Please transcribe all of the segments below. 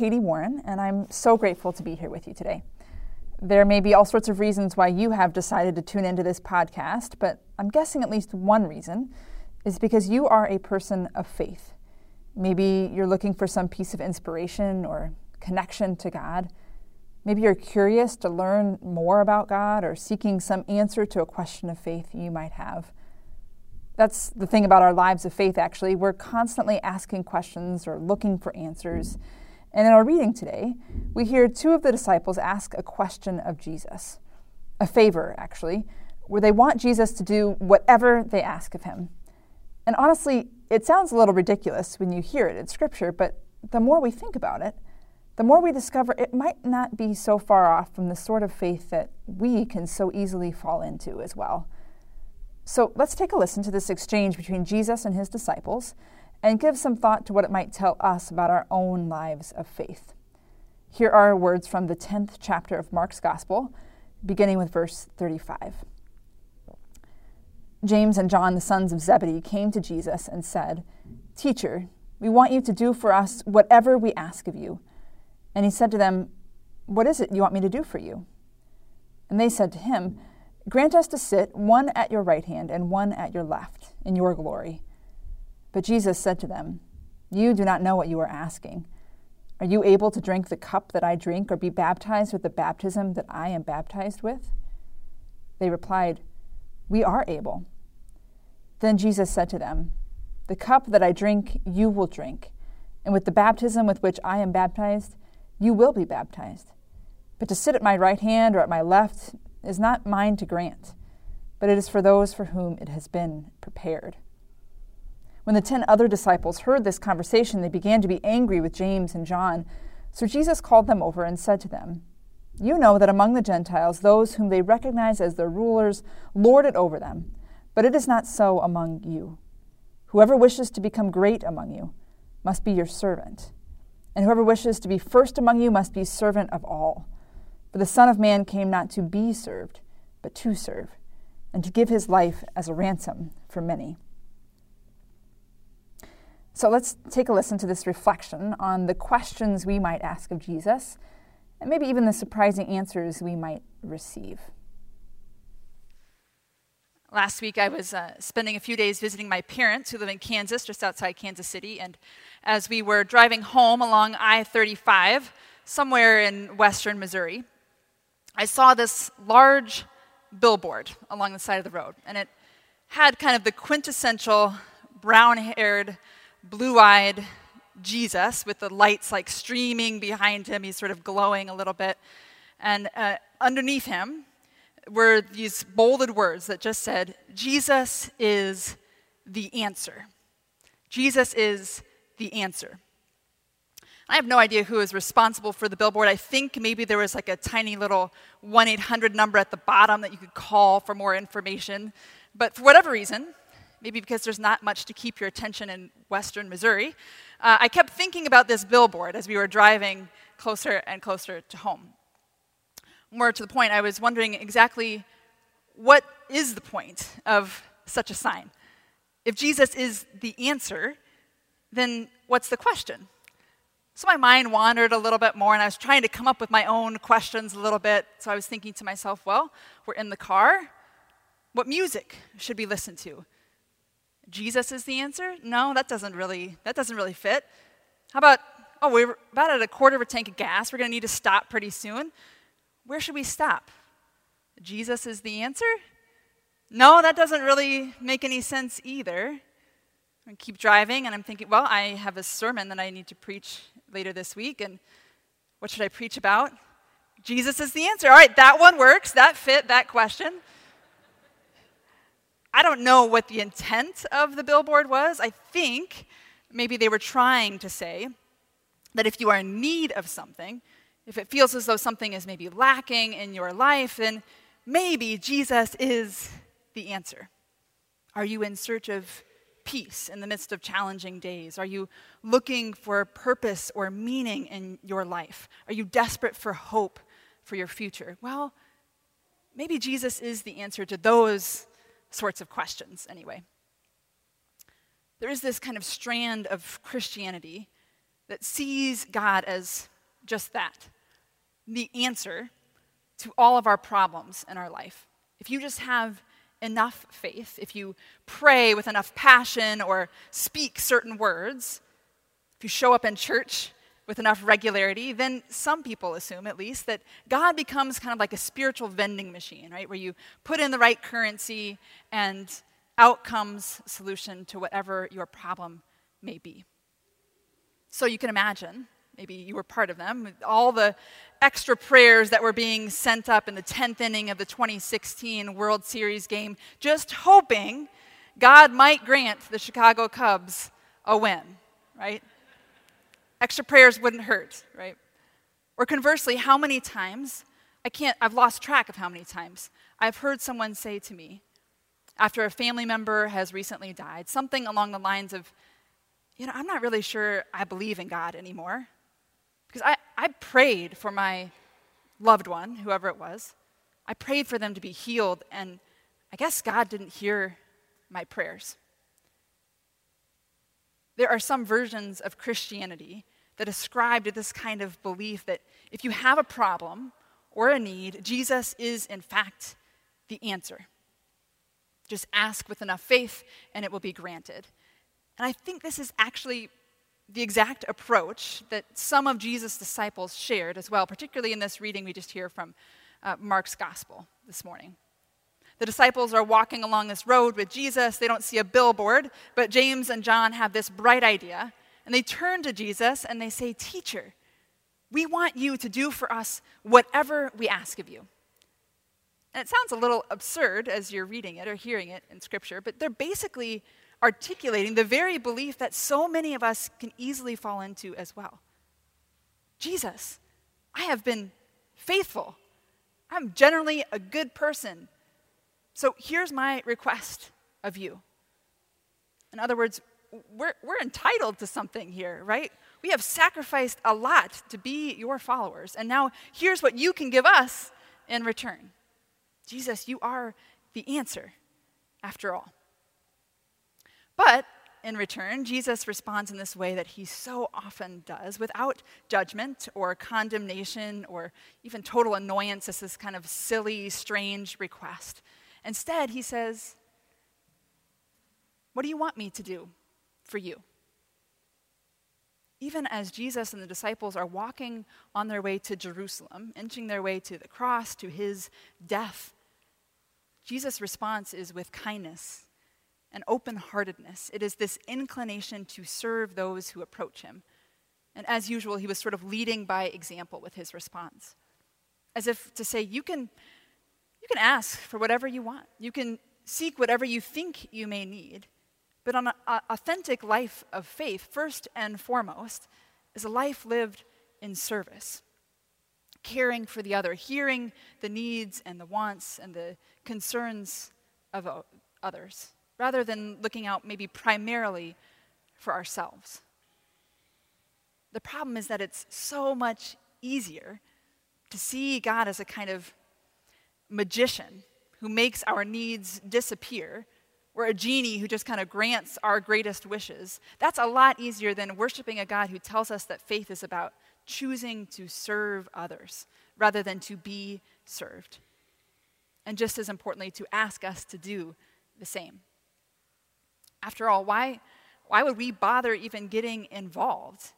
Katie Warren, and I'm so grateful to be here with you today. There may be all sorts of reasons why you have decided to tune into this podcast, but I'm guessing at least one reason is because you are a person of faith. Maybe you're looking for some piece of inspiration or connection to God. Maybe you're curious to learn more about God or seeking some answer to a question of faith you might have. That's the thing about our lives of faith, actually. We're constantly asking questions or looking for answers. And in our reading today, we hear two of the disciples ask a question of Jesus, a favor, actually, where they want Jesus to do whatever they ask of him. And honestly, it sounds a little ridiculous when you hear it in Scripture, but the more we think about it, the more we discover it might not be so far off from the sort of faith that we can so easily fall into as well. So let's take a listen to this exchange between Jesus and his disciples and give some thought to what it might tell us about our own lives of faith. Here are words from the 10th chapter of Mark's Gospel, beginning with verse 35. James and John, the sons of Zebedee, came to Jesus and said, Teacher, we want you to do for us whatever we ask of you. And he said to them, What is it you want me to do for you? And they said to him, Grant us to sit one at your right hand and one at your left in your glory. But Jesus said to them, You do not know what you are asking. Are you able to drink the cup that I drink or be baptized with the baptism that I am baptized with? They replied, We are able. Then Jesus said to them, The cup that I drink, you will drink, and with the baptism with which I am baptized, you will be baptized. But to sit at my right hand or at my left is not mine to grant, but it is for those for whom it has been prepared. When the ten other disciples heard this conversation, they began to be angry with James and John. So Jesus called them over and said to them, You know that among the Gentiles, those whom they recognize as their rulers lord it over them, but it is not so among you. Whoever wishes to become great among you must be your servant, and whoever wishes to be first among you must be servant of all. For the Son of Man came not to be served, but to serve, and to give his life as a ransom for many. So let's take a listen to this reflection on the questions we might ask of Jesus, and maybe even the surprising answers we might receive. Last week, I was uh, spending a few days visiting my parents who live in Kansas, just outside Kansas City. And as we were driving home along I 35, somewhere in western Missouri, I saw this large billboard along the side of the road. And it had kind of the quintessential brown haired, blue eyed Jesus with the lights like streaming behind him. He's sort of glowing a little bit. And uh, underneath him were these bolded words that just said, Jesus is the answer. Jesus is the answer. I have no idea who is responsible for the billboard. I think maybe there was like a tiny little 1 800 number at the bottom that you could call for more information. But for whatever reason, maybe because there's not much to keep your attention in western Missouri, uh, I kept thinking about this billboard as we were driving closer and closer to home. More to the point, I was wondering exactly what is the point of such a sign? If Jesus is the answer, then what's the question? So my mind wandered a little bit more, and I was trying to come up with my own questions a little bit. So I was thinking to myself, well, we're in the car. What music should we listen to? Jesus is the answer? No, that doesn't really that doesn't really fit. How about oh, we're about at a quarter of a tank of gas. We're going to need to stop pretty soon. Where should we stop? Jesus is the answer? No, that doesn't really make any sense either. I keep driving, and I'm thinking, well, I have a sermon that I need to preach later this week, and what should I preach about? Jesus is the answer. All right, that one works. That fit that question. I don't know what the intent of the billboard was. I think maybe they were trying to say that if you are in need of something, if it feels as though something is maybe lacking in your life, then maybe Jesus is the answer. Are you in search of peace in the midst of challenging days? Are you looking for purpose or meaning in your life? Are you desperate for hope for your future? Well, maybe Jesus is the answer to those sorts of questions, anyway. There is this kind of strand of Christianity that sees God as just that the answer to all of our problems in our life. If you just have enough faith, if you pray with enough passion or speak certain words, if you show up in church with enough regularity, then some people assume, at least, that God becomes kind of like a spiritual vending machine, right? Where you put in the right currency and out comes solution to whatever your problem may be. So you can imagine, maybe you were part of them, all the extra prayers that were being sent up in the 10th inning of the 2016 World Series game, just hoping God might grant the Chicago Cubs a win, right? Extra prayers wouldn't hurt, right? Or conversely, how many times, I can't, I've lost track of how many times, I've heard someone say to me, after a family member has recently died, something along the lines of, you know, I'm not really sure I believe in God anymore. Because I, I prayed for my loved one, whoever it was. I prayed for them to be healed, and I guess God didn't hear my prayers. There are some versions of Christianity that ascribe to this kind of belief that if you have a problem or a need, Jesus is, in fact, the answer. Just ask with enough faith, and it will be granted. And I think this is actually the exact approach that some of Jesus' disciples shared as well, particularly in this reading we just hear from uh, Mark's gospel this morning. The disciples are walking along this road with Jesus. They don't see a billboard, but James and John have this bright idea. And they turn to Jesus and they say, Teacher, we want you to do for us whatever we ask of you. And it sounds a little absurd as you're reading it or hearing it in Scripture, but they're basically articulating the very belief that so many of us can easily fall into as well. Jesus, I have been faithful. I'm generally a good person. So here's my request of you. In other words, we're, we're entitled to something here, right? We have sacrificed a lot to be your followers. And now here's what you can give us in return. Jesus, you are the answer, after all. But in return, Jesus responds in this way that he so often does without judgment or condemnation or even total annoyance as this kind of silly, strange request. Instead, he says, What do you want me to do for you? Even as Jesus and the disciples are walking on their way to Jerusalem, inching their way to the cross, to his death, Jesus' response is with kindness and open heartedness. It is this inclination to serve those who approach him. And as usual, he was sort of leading by example with his response, as if to say, You can, you can ask for whatever you want, you can seek whatever you think you may need. But an authentic life of faith, first and foremost, is a life lived in service, caring for the other, hearing the needs and the wants and the concerns of others rather than looking out maybe primarily for ourselves. The problem is that it's so much easier to see God as a kind of magician who makes our needs disappear, or a genie who just kind of grants our greatest wishes. That's a lot easier than worshiping a God who tells us that faith is about choosing to serve others rather than to be served. And just as importantly, to ask us to do the same. After all, why, why would we bother even getting involved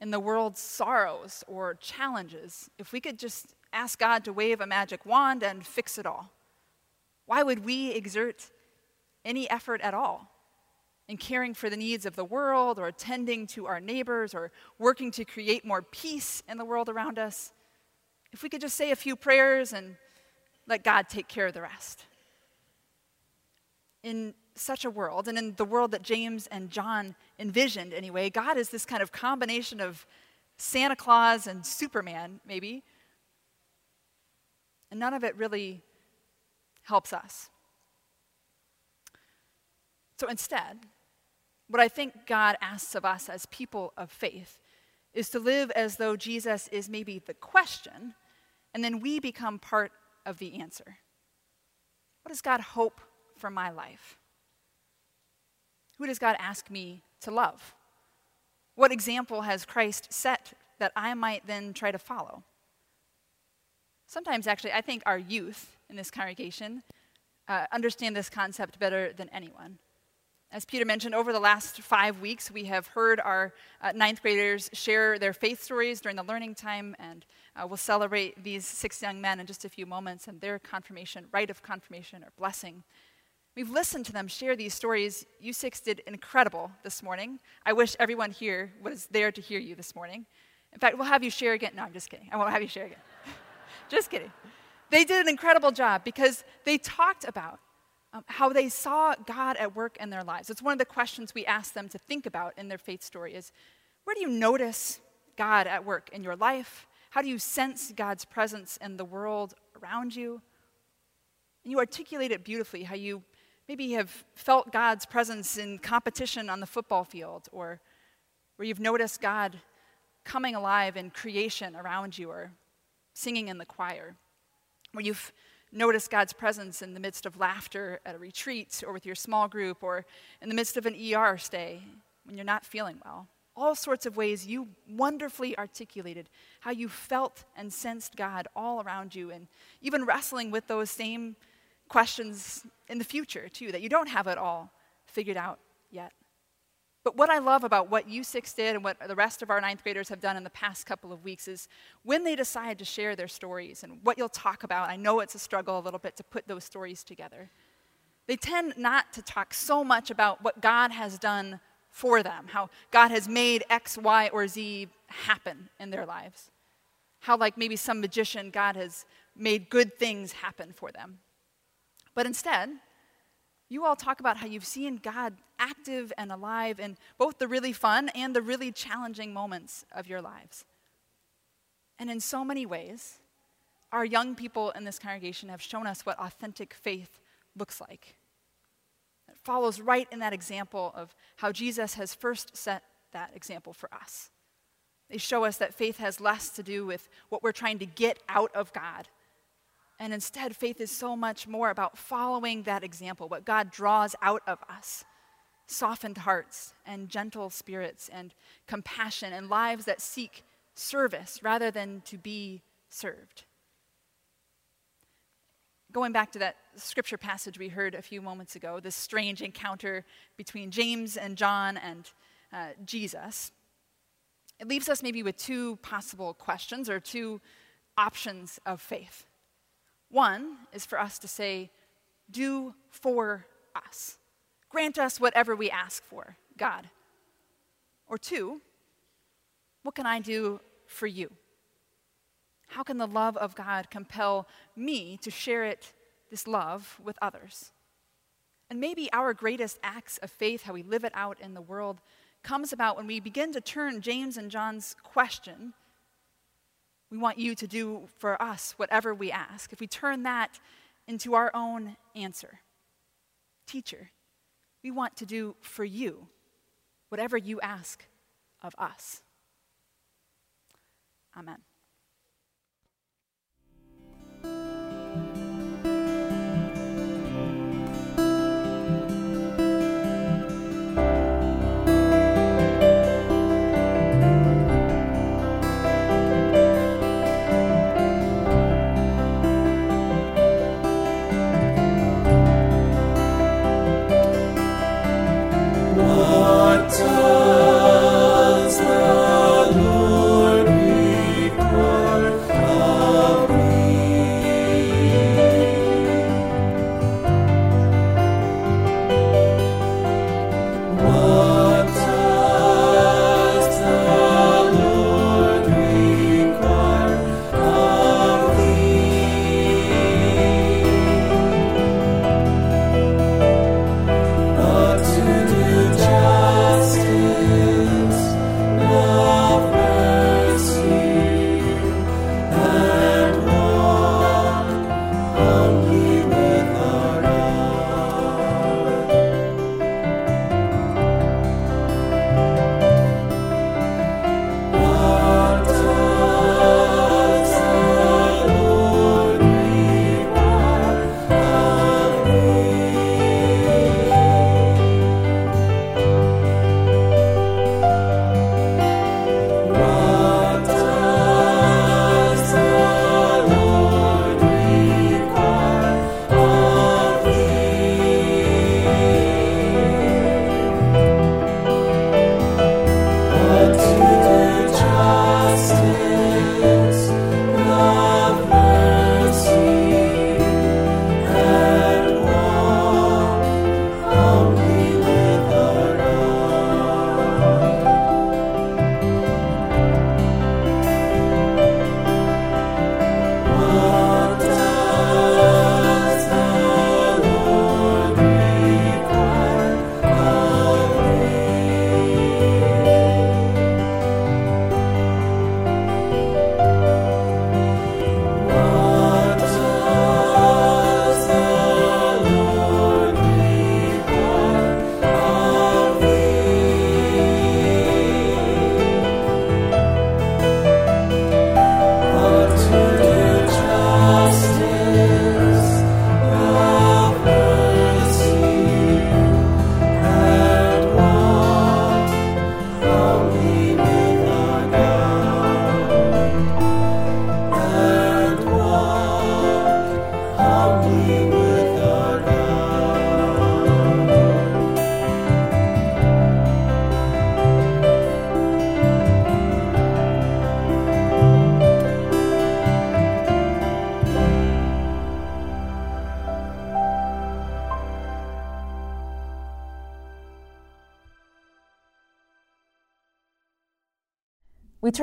in the world's sorrows or challenges if we could just ask God to wave a magic wand and fix it all? Why would we exert any effort at all in caring for the needs of the world or attending to our neighbors or working to create more peace in the world around us? If we could just say a few prayers and let God take care of the rest. In such a world, and in the world that James and John envisioned anyway, God is this kind of combination of Santa Claus and Superman, maybe. And none of it really helps us. So instead, what I think God asks of us as people of faith is to live as though Jesus is maybe the question, and then we become part of the answer. What does God hope for my life? Who does God ask me to love? What example has Christ set that I might then try to follow? Sometimes, actually, I think our youth in this congregation uh, understand this concept better than anyone. As Peter mentioned, over the last five weeks, we have heard our uh, ninth graders share their faith stories during the learning time, and uh, we'll celebrate these six young men in just a few moments and their confirmation, rite of confirmation or blessing. We've listened to them share these stories. You six did incredible this morning. I wish everyone here was there to hear you this morning. In fact, we'll have you share again. No, I'm just kidding. I won't have you share again. just kidding. They did an incredible job because they talked about um, how they saw God at work in their lives. It's one of the questions we ask them to think about in their faith story is where do you notice God at work in your life? How do you sense God's presence in the world around you? And you articulate it beautifully how you maybe have felt God's presence in competition on the football field, or where you've noticed God coming alive in creation around you or singing in the choir, where you've noticed God's presence in the midst of laughter at a retreat or with your small group or in the midst of an ER stay when you're not feeling well. All sorts of ways you wonderfully articulated how you felt and sensed God all around you, and even wrestling with those same questions in the future, too, that you don't have it all figured out yet. But what I love about what U6 did and what the rest of our ninth graders have done in the past couple of weeks is when they decide to share their stories and what you'll talk about, I know it's a struggle a little bit to put those stories together. They tend not to talk so much about what God has done for them, how God has made X, Y, or Z happen in their lives. How, like maybe some magician, God has made good things happen for them. But instead, you all talk about how you've seen God active and alive in both the really fun and the really challenging moments of your lives. And in so many ways, our young people in this congregation have shown us what authentic faith looks like. It follows right in that example of how Jesus has first set that example for us. They show us that faith has less to do with what we're trying to get out of God and instead, faith is so much more about following that example, what God draws out of us softened hearts and gentle spirits and compassion and lives that seek service rather than to be served. Going back to that scripture passage we heard a few moments ago, this strange encounter between James and John and uh, Jesus, it leaves us maybe with two possible questions or two options of faith. One is for us to say, Do for us. Grant us whatever we ask for, God. Or two, what can I do for you? How can the love of God compel me to share it, this love, with others? And maybe our greatest acts of faith, how we live it out in the world, comes about when we begin to turn James and John's question we want you to do for us whatever we ask. If we turn that into our own answer, teacher, we want to do for you whatever you ask of us. Amen.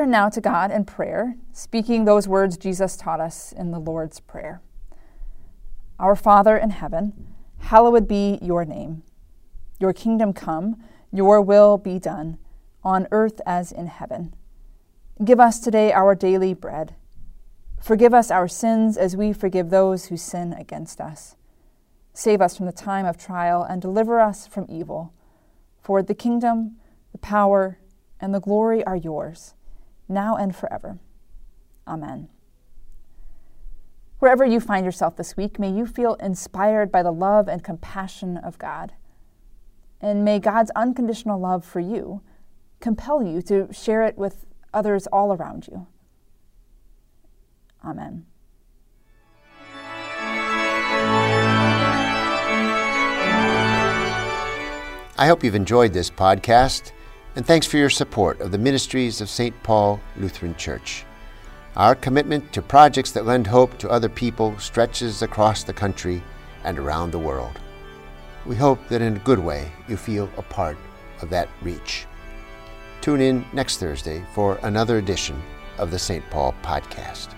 Turn now to God in prayer, speaking those words Jesus taught us in the Lord's Prayer. Our Father in heaven, hallowed be your name. Your kingdom come, your will be done, on earth as in heaven. Give us today our daily bread. Forgive us our sins as we forgive those who sin against us. Save us from the time of trial and deliver us from evil. For the kingdom, the power, and the glory are yours now and forever. Amen. Wherever you find yourself this week, may you feel inspired by the love and compassion of God. And may God's unconditional love for you compel you to share it with others all around you. Amen. I hope you've enjoyed this podcast and thanks for your support of the ministries of St. Paul Lutheran Church. Our commitment to projects that lend hope to other people stretches across the country and around the world. We hope that in a good way you feel a part of that reach. Tune in next Thursday for another edition of the St. Paul Podcast.